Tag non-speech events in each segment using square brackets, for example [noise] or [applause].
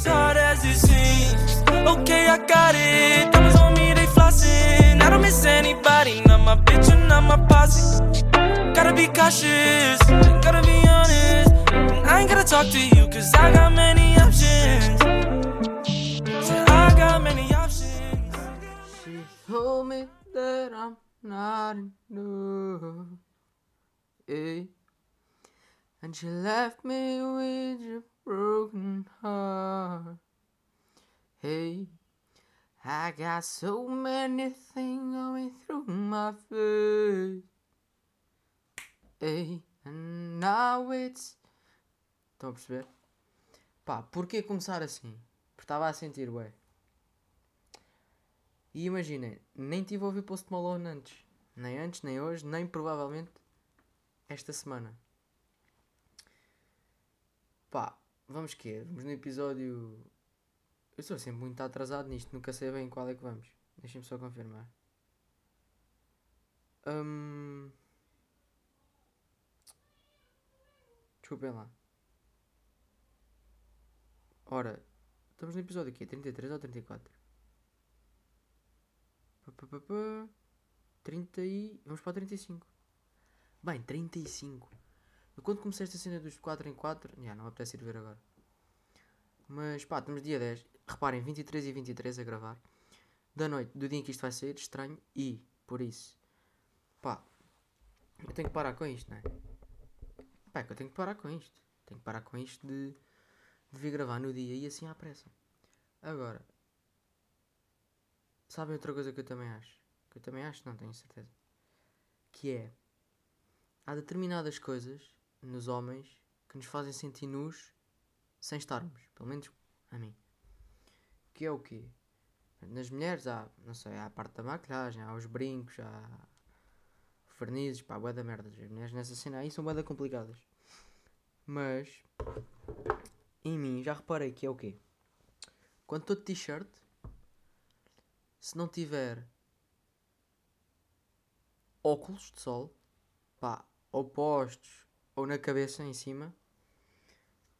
as hard as it seems. Okay, I got it. Diamonds on me, they flossing. I don't miss anybody, not my bitch and not my posse. Gotta be cautious, gotta be honest. I ain't gotta talk to you, cause I got many options. I got many options. She told me that I'm not enough. And she left me with a broken heart. Hey, I got so many things going through my face. Hey, and now it's. Estão a perceber? Pá, porquê começar assim? Porque estava a sentir, ué. E imaginem, nem tive a ouvir Post Malone antes. Nem antes, nem hoje, nem provavelmente esta semana. Pá, vamos que Vamos no episódio. Eu sou sempre muito atrasado nisto, nunca sei bem qual é que vamos. Deixem-me só confirmar. Hum... Desculpem lá. Ora, estamos no episódio aqui, 33 ou 34? Pá, pá, pá, pá. 30 e. Vamos para o 35. Bem, 35. Eu quando comecei esta cena dos 4 em 4, já não apetece ir ver agora. Mas pá, estamos dia 10. Reparem, 23 e 23 a gravar. Da noite, do dia em que isto vai sair, estranho. E, por isso, pá, eu tenho que parar com isto, não é? Pá, é que eu tenho que parar com isto. Tenho que parar com isto de, de vir gravar no dia e assim à pressa. Agora, sabem outra coisa que eu também acho? Que eu também acho, não tenho certeza. Que é, há determinadas coisas nos homens que nos fazem sentir nus sem estarmos. Pelo menos a mim. Que é o quê? Nas mulheres há, não sei, há a parte da maquilhagem, há os brincos, há vernizes, pá, bué da merda. As mulheres nessa cena aí são bué da complicadas. Mas, em mim, já reparei que é o quê? Quando estou de t-shirt, se não tiver óculos de sol, pá, ou postos, ou na cabeça em cima,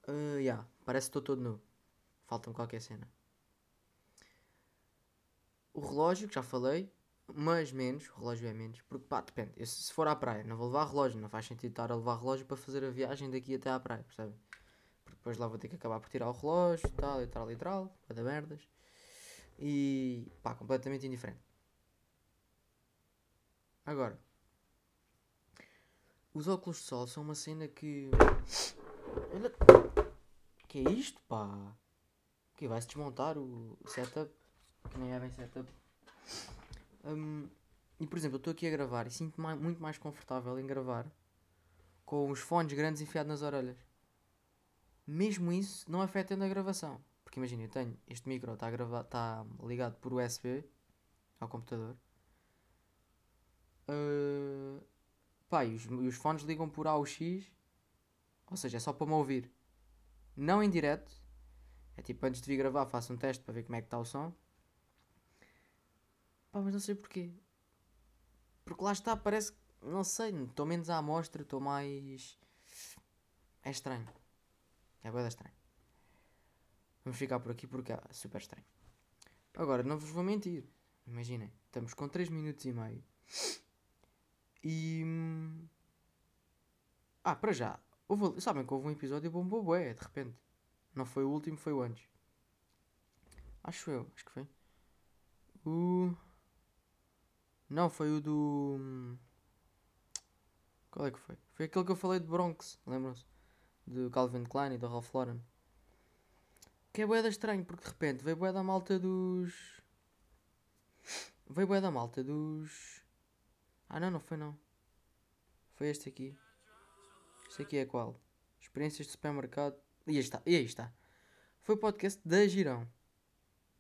uh, yeah, parece que estou todo nu. Falta-me qualquer cena. O relógio, que já falei, mas menos, o relógio é menos, porque pá, depende. Eu, se for à praia, não vou levar relógio, não faz sentido estar a levar relógio para fazer a viagem daqui até à praia, percebe? Porque depois lá vou ter que acabar por tirar o relógio, tal, e tal, e tal, para dar merdas. E pá, completamente indiferente. Agora, os óculos de sol são uma cena que. Que é isto, pá? Que vai-se desmontar o setup. Que nem é bem setup. Um, e por exemplo, eu estou aqui a gravar e sinto-me muito mais confortável em gravar com os fones grandes enfiados nas orelhas. Mesmo isso não afetando a gravação. Porque imagina, eu tenho este micro, está tá ligado por USB ao computador. Uh, pá, e os, e os fones ligam por AUX, ou seja, é só para me ouvir. Não em direto. É tipo, antes de vir gravar, faço um teste para ver como é que está o som. Pá, mas não sei porquê. Porque lá está, parece que. Não sei, estou menos à amostra, estou mais. É estranho. É bem estranho. Vamos ficar por aqui porque é super estranho. Agora, não vos vou mentir. Imaginem, estamos com 3 minutos e meio. E. hum, Ah, para já. Houve, sabem que houve um episódio bom bué, de repente. Não foi o último, foi o antes. Acho eu, acho que foi. O. Não, foi o do. Qual é que foi? Foi aquele que eu falei de Bronx, lembram-se? Do Calvin Klein e do Ralph Lauren. Que é bué da estranho, porque de repente veio bué da malta dos. Veio bué da malta dos. Ah não, não foi não. Foi este aqui. Este aqui é qual? Experiências de supermercado. E aí está, e aí está. Foi o podcast da Girão.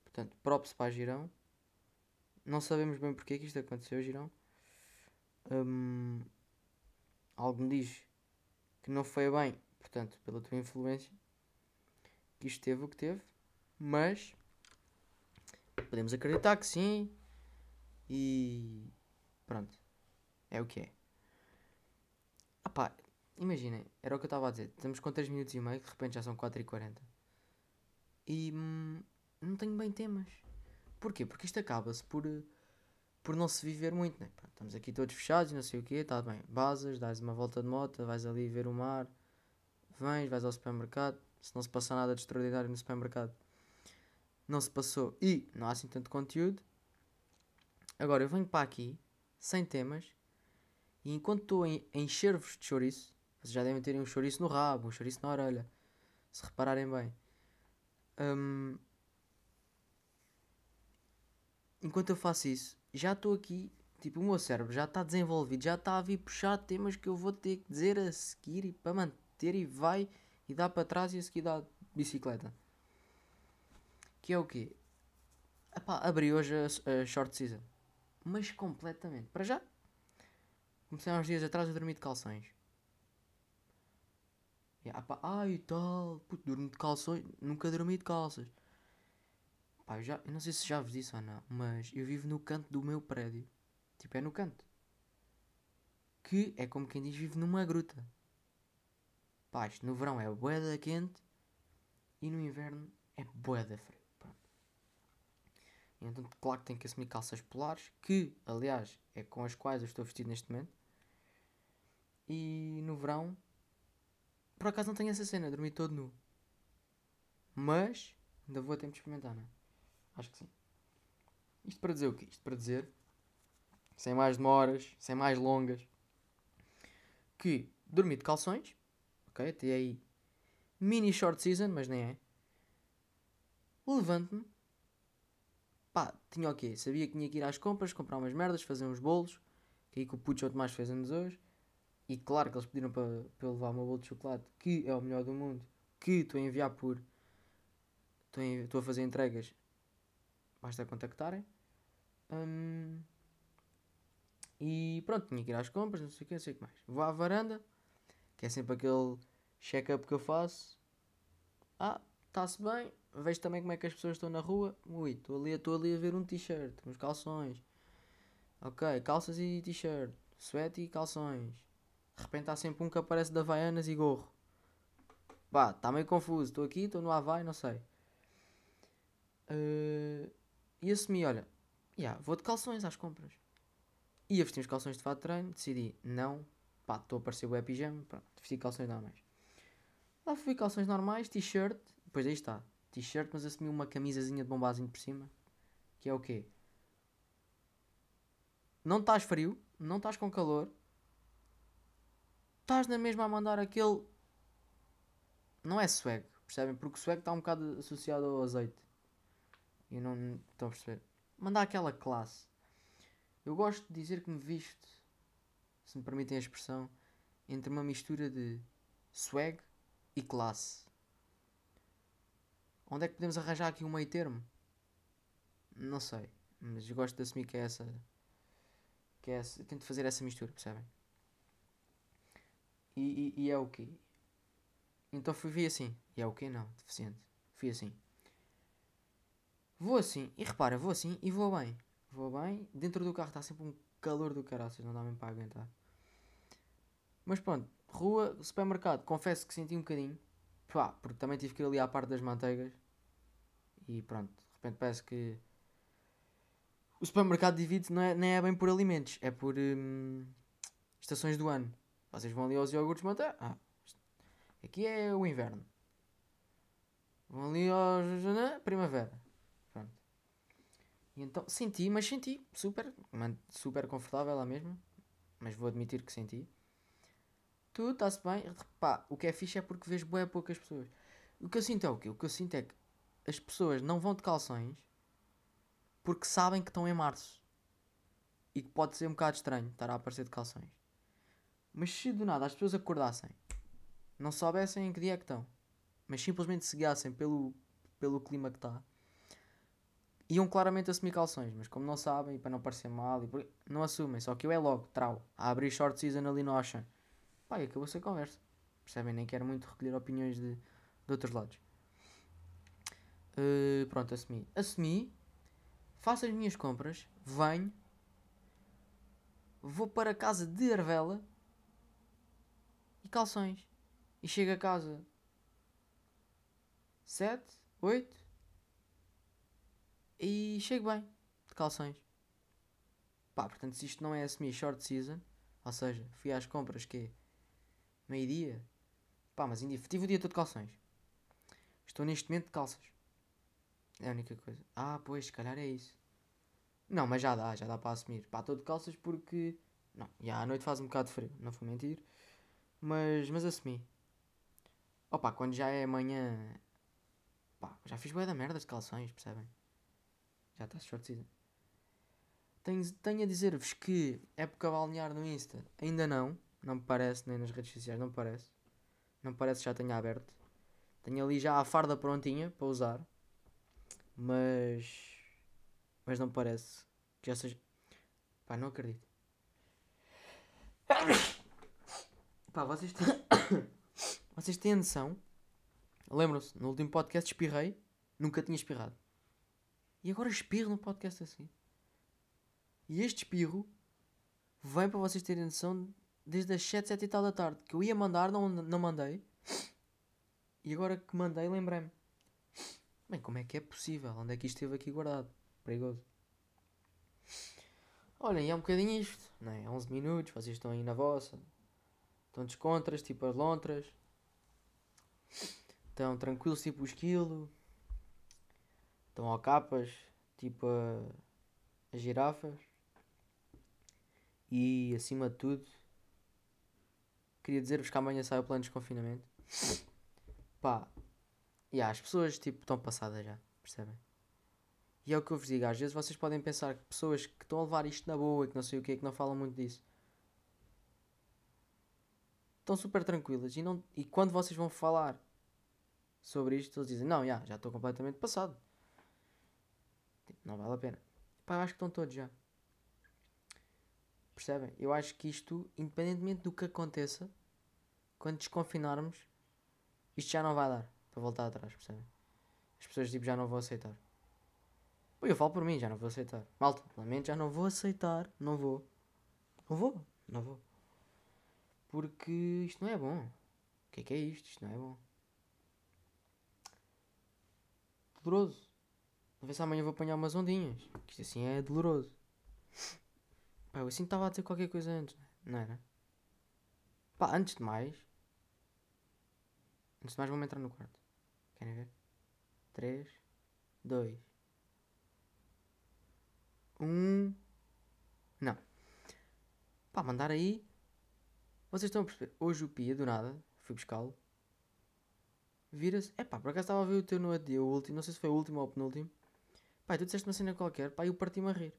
Portanto, props para a Girão. Não sabemos bem porque é que isto aconteceu, Girão. Hum, algo me diz que não foi bem, portanto, pela tua influência, que isto teve o que teve, mas podemos acreditar que sim. E pronto, é o que é. Imaginem, era o que eu estava a dizer. Estamos com 3 minutos e meio, de repente já são 4 e 40. E hum, não tenho bem temas. Porquê? Porque isto acaba-se por, eh, por não se viver muito, né? Pronto, estamos aqui todos fechados e não sei o quê, está bem. Basas, dás uma volta de moto, vais ali ver o mar, vens, vais ao supermercado. Se não se passa nada de extraordinário no supermercado, não se passou e não há assim tanto conteúdo. Agora eu venho para aqui, sem temas, e enquanto estou a encher-vos de chouriço, vocês já devem ter um chouriço no rabo, um chouriço na orelha, se repararem bem. Hum, enquanto eu faço isso, já estou aqui, tipo, o meu cérebro já está desenvolvido, já está a vir puxar temas que eu vou ter que dizer a seguir e para manter e vai e dá para trás e a seguir dá bicicleta. Que é o quê? Epá, abri hoje a, a short season. Mas completamente. Para já. Comecei há uns dias atrás a dormir de calções. E, epá, ai tal, puto, durmo de calções. Nunca dormi de calças. Pá, eu, já, eu não sei se já vos disse ou não, mas eu vivo no canto do meu prédio. Tipo, é no canto. Que é como quem diz, vive numa gruta. Pá, isto no verão é boeda quente e no inverno é boeda frio. Pronto. E então, claro que tenho que assumir calças polares, que aliás é com as quais eu estou vestido neste momento. E no verão, por acaso não tenho essa cena, dormi todo nu. Mas ainda vou a tempo de experimentar, não é? Acho que sim. Isto para dizer o quê? Isto para dizer, sem mais demoras, sem mais longas, que dormi de calções, ok? Até aí mini short season, mas nem é. Levanto-me, pá, tinha o quê? Sabia que tinha que ir às compras, comprar umas merdas, fazer uns bolos, que aí que o Puto Tomás fez anos hoje. E claro que eles pediram para, para eu levar o meu bolo de chocolate, que é o melhor do mundo, que estou a enviar por. Estou a, estou a fazer entregas. Basta contactarem. Hum, e pronto, tinha que ir às compras, não sei o que, não sei o que mais. Vou à varanda, que é sempre aquele check-up que eu faço. Ah, está-se bem. Vejo também como é que as pessoas estão na rua. Ui, estou ali, estou ali a ver um t-shirt, uns calções. Ok, calças e t-shirt, suéte e calções. De repente há sempre um que aparece de Havaianas e gorro. Pá, está meio confuso. Estou aqui, estou no Havaí, não sei. Eh, e assumi, olha, yeah, vou de calções às compras. Ia vestir os calções de fato de treino, decidi, não, pá, estou a parecer o pijama, pronto, vesti calções normais. Lá fui calções normais, t-shirt, depois aí está, t-shirt, mas assumi uma camisazinha de bombazinho por cima, que é o quê? Não estás frio, não estás com calor, estás na mesma a mandar aquele. Não é swag, percebem? Porque o swag está um bocado associado ao azeite. E não estão a perceber. Mandar aquela classe. Eu gosto de dizer que me visto, se me permitem a expressão, entre uma mistura de swag e classe. Onde é que podemos arranjar aqui um meio termo? Não sei, mas gosto de assumir que é essa. Que é essa. Tento fazer essa mistura, percebem? E, e, e é o quê? Então fui, vi assim. E é o quê? Não, deficiente. Fui assim. Vou assim, e repara, vou assim e vou bem. Vou bem. Dentro do carro está sempre um calor do caraças, não dá mesmo para aguentar. Mas pronto, rua, supermercado, confesso que senti um bocadinho. Pá, porque também tive que ir ali à parte das manteigas. E pronto, de repente parece que o supermercado divide não é, nem é bem por alimentos, é por hum, estações do ano. Vocês vão ali aos iogurtes manteiga. Ah, aqui é o inverno. Vão ali aos primavera. Pronto. E então senti, mas senti super, super confortável lá mesmo. Mas vou admitir que senti. Tudo está-se bem. Pá, o que é fixe é porque vês bué poucas pessoas. O que eu sinto é o quê? O que eu sinto é que as pessoas não vão de calções porque sabem que estão em março. E que pode ser um bocado estranho estar a aparecer de calções. Mas se do nada as pessoas acordassem, não soubessem em que dia é que estão, mas simplesmente se guiassem pelo, pelo clima que está, iam claramente assumir calções, mas como não sabem, e para não parecer mal, e não assumem. Só que eu é logo, trau, a abrir short season ali no Ocean. Pá, e acabou-se a conversa. Percebem? Nem quero muito recolher opiniões de, de outros lados. Uh, pronto, assumi. Assumi, faço as minhas compras, venho, vou para a casa de Arvela calções. E chego a casa 7, 8 e chego bem de calções. Pá, portanto, se isto não é assumir short season, ou seja, fui às compras que é meio-dia, pá, mas ainda tive o dia todo de calções. Estou neste momento de calças. É a única coisa. Ah, pois, se calhar é isso. Não, mas já dá, já dá para assumir. Pá, estou de calças porque. Não, já à noite faz um bocado de frio, não vou mentir. Mas, mas assumi. Opa, quando já é amanhã. Pá, já fiz boia da merda de calções, percebem? Já está short season. Tenho, tenho a dizer-vos que época balnear no Insta ainda não. Não me parece, nem nas redes sociais, não me parece. Não me parece que já tenha aberto. Tenho ali já a farda prontinha para usar. Mas. Mas não me parece que já seja. Pá, não acredito. Pá, vocês têm. [coughs] vocês têm noção? Lembram-se, no último podcast espirrei, nunca tinha espirrado. E agora espirro no podcast assim. E este espirro vem para vocês terem noção desde as 7, 7 e tal da tarde. Que eu ia mandar, não, não mandei. E agora que mandei, lembrei-me. Bem, como é que é possível? Onde é que isto esteve aqui guardado? Perigoso. Olhem, é um bocadinho isto, não é? 11 minutos, vocês estão aí na vossa. Estão descontras, tipo as lontras. Estão tranquilos, tipo o esquilo. Estão ao capas, tipo a, as girafas. E acima de tudo, queria dizer-vos que amanhã sai o plano de desconfinamento. Pá, e yeah, as pessoas tipo estão passadas já, percebem? E é o que eu vos digo, às vezes vocês podem pensar que pessoas que estão a levar isto na boa, que não sei o que, que não falam muito disso, estão super tranquilas e, não, e quando vocês vão falar sobre isto, eles dizem, não, já, já estou completamente passado. Tipo, não vale a pena. Pá, eu acho que estão todos já. Percebem? Eu acho que isto, independentemente do que aconteça, quando desconfinarmos, isto já não vai dar para voltar atrás, percebem? As pessoas tipo, já não vão aceitar. Pô, eu falo por mim, já não vou aceitar. Malta, lamento, já não vou aceitar. Não vou. Não vou. Não vou. Porque isto não é bom. O que é que é isto? Isto não é bom. Doloroso. A ver se amanhã vou apanhar umas ondinhas. Que isto assim é doloroso. Pá, eu assim estava a dizer qualquer coisa antes, não era? Pá, antes de mais. Antes de mais, vamos entrar no quarto. Querem ver? 3, 2, 1. Não. Pá, mandar aí. Vocês estão a perceber? Hoje o Pia, do nada, fui buscá-lo. Vira-se. É pá, por acaso estava a ver o teu no dia, o último. Não sei se foi o último ou o penúltimo. Pá, tu disseste uma cena qualquer. Pá, eu parti-me a rir.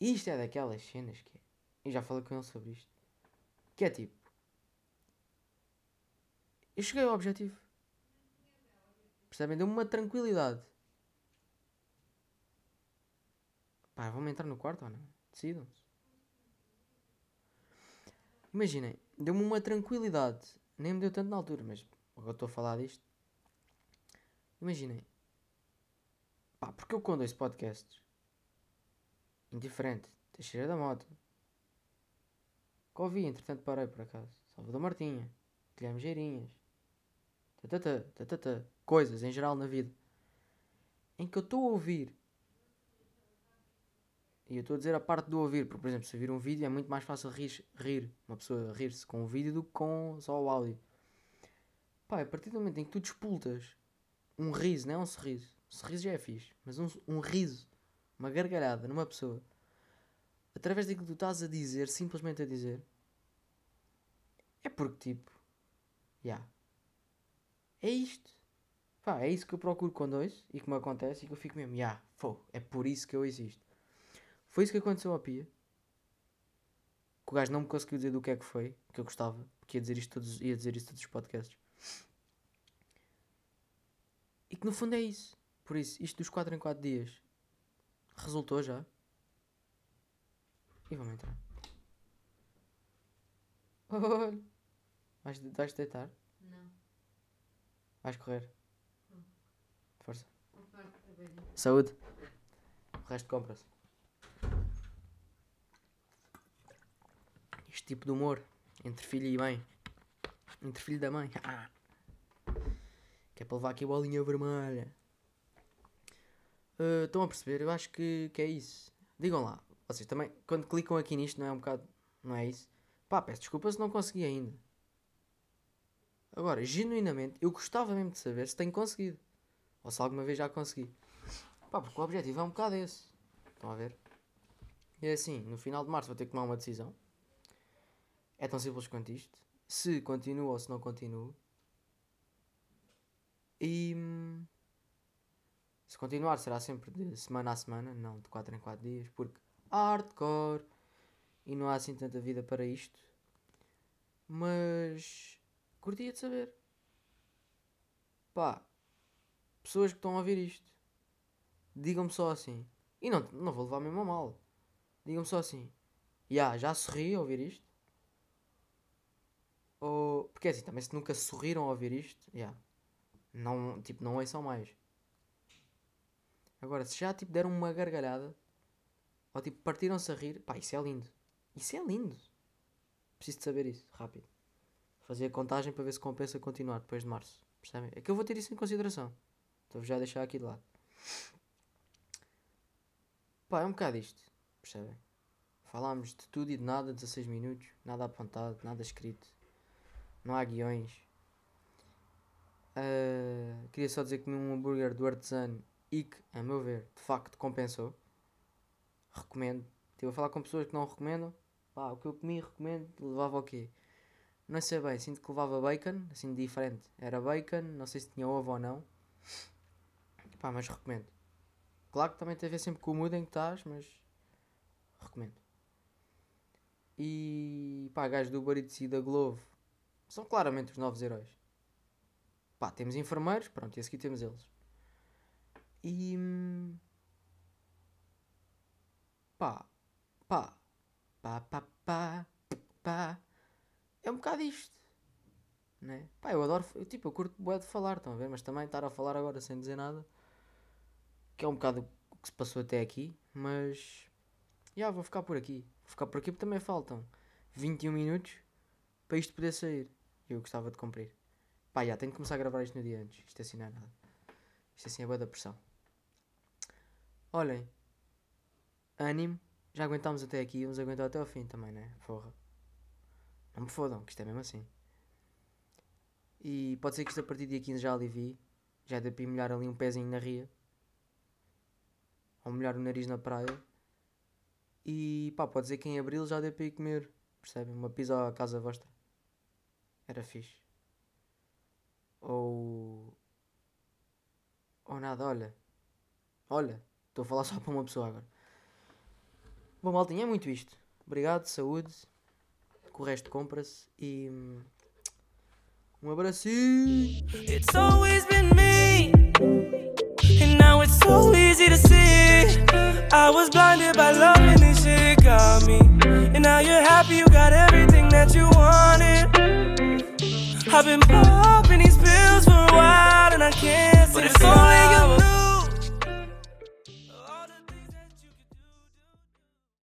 Isto é daquelas cenas que é. Eu já falei com ele sobre isto. Que é tipo. Eu cheguei ao objetivo. Percebem? Deu-me uma tranquilidade. Pá, vamos entrar no quarto ou não? Decidam-se. Imaginem, deu-me uma tranquilidade. Nem me deu tanto na altura, mas agora estou a falar disto. Imaginem. Pá, porque eu quando ouço podcasts indiferente, Teixeira da Mota. Que ouvi, entretanto parei por acaso. Salvador Martinha, Guilherme Geirinhas, tatatá, tatatá, coisas em geral na vida. Em que eu estou a ouvir. E eu estou a dizer a parte do ouvir, porque por exemplo, se vir um vídeo é muito mais fácil rir, rir uma pessoa rir-se com o vídeo do que com só o áudio. Pá, a partir do momento em que tu despultas um riso, não é um sorriso, um sorriso já é fixe, mas um, um riso uma gargalhada numa pessoa, através daquilo que tu estás a dizer, simplesmente a dizer, é porque tipo, já, yeah, é isto. Pá, é isso que eu procuro quando ouço e que me acontece e que eu fico mesmo, já, yeah, é por isso que eu existo. Foi isso que aconteceu ao Pia. Que o gajo não me conseguiu dizer do que é que foi, que eu gostava, porque ia dizer isto todos, ia dizer isto todos os podcasts. E que no fundo é isso. Por isso, isto dos 4 em 4 dias Resultou já. E vamos entrar. Olha. Vais, vais deitar? Não. Vais correr? Força. Opa, Saúde. O resto compra-se. Este tipo de humor entre filho e mãe. Entre filho da mãe. Ah. Que é para levar aqui a bolinha vermelha. Uh, estão a perceber? Eu acho que, que é isso. Digam lá. Vocês também, quando clicam aqui nisto, não é um bocado. Não é isso? Pá, peço desculpa se não consegui ainda. Agora, genuinamente, eu gostava mesmo de saber se tenho conseguido. Ou se alguma vez já consegui. Pá, porque o objetivo é um bocado esse. Estão a ver? E é assim, no final de março vou ter que tomar uma decisão. É tão simples quanto isto. Se continuo ou se não continuo. E. hum, Se continuar será sempre de semana a semana, não de 4 em 4 dias, porque hardcore e não há assim tanta vida para isto. Mas curtia de saber. Pá, pessoas que estão a ouvir isto, digam-me só assim. E não, não vou levar mesmo a mal. Digam-me só assim. Ya, já sorri a ouvir isto? Ou. Porque é assim, também se nunca sorriram a ouvir isto, ya. Não, tipo, não ouçam mais. Agora, se já tipo deram uma gargalhada, ou tipo partiram-se a rir, pá, isso é lindo. Isso é lindo. Preciso de saber isso, rápido. Fazer a contagem para ver se compensa continuar depois de março. Percebem? É que eu vou ter isso em consideração. Estou-vos já a deixar aqui de lado. Pá, é um bocado isto. Percebem? Falámos de tudo e de nada, 16 minutos, nada apontado, nada escrito. Não há guiões. Ah, queria só dizer que comi um hambúrguer do artesano e que, a meu ver, de facto compensou. Recomendo. Estive a falar com pessoas que não recomendam. Pá, o que eu comi, recomendo. Levava o quê? Não sei bem, sinto que levava bacon, assim diferente. Era bacon, não sei se tinha ovo ou não. Pá, mas recomendo. Claro que também tem a ver sempre com o mood em que estás, mas recomendo. E pá, gajos do Eats e da Glovo são claramente os novos heróis. Pá, temos enfermeiros, pronto, e a seguir temos eles. E hum, pá, pá, pá, pá, pá, pá. É um bocado isto. Né? Pá, eu adoro, eu, tipo, eu curto bué de falar, estão a ver? Mas também estar a falar agora sem dizer nada, que é um bocado o que se passou até aqui, mas já vou ficar por aqui. Vou ficar por aqui porque também faltam 21 minutos para isto poder sair. Eu gostava de cumprir. Pá, já tenho que começar a gravar isto no dia antes. Isto assim não é nada. Isto assim é boa da pressão. Olhem, ânimo. Já aguentámos até aqui, vamos aguentar até ao fim também, né? Porra. Não me fodam, que isto é mesmo assim. E pode ser que isto a partir do dia 15 já alivie. Já dê para molhar ali um pezinho na ria. Ou molhar o nariz na praia. E pá, pode ser que em abril já dê para ir comer. Percebem? Uma pizza à casa vossa. Era fixe. Ou. Ou nada, olha. Olha, estou a falar só para uma pessoa agora. Bom, maltinha, é muito isto. Obrigado, saúde. Que o resto compra-se. E. Um abracinho. It's always been me. And now it's so easy to see. I was blinded by love and this shit got me. And now you're happy, you got everything that you wanted. I've been popping these pills for a while and I can't seem to stop.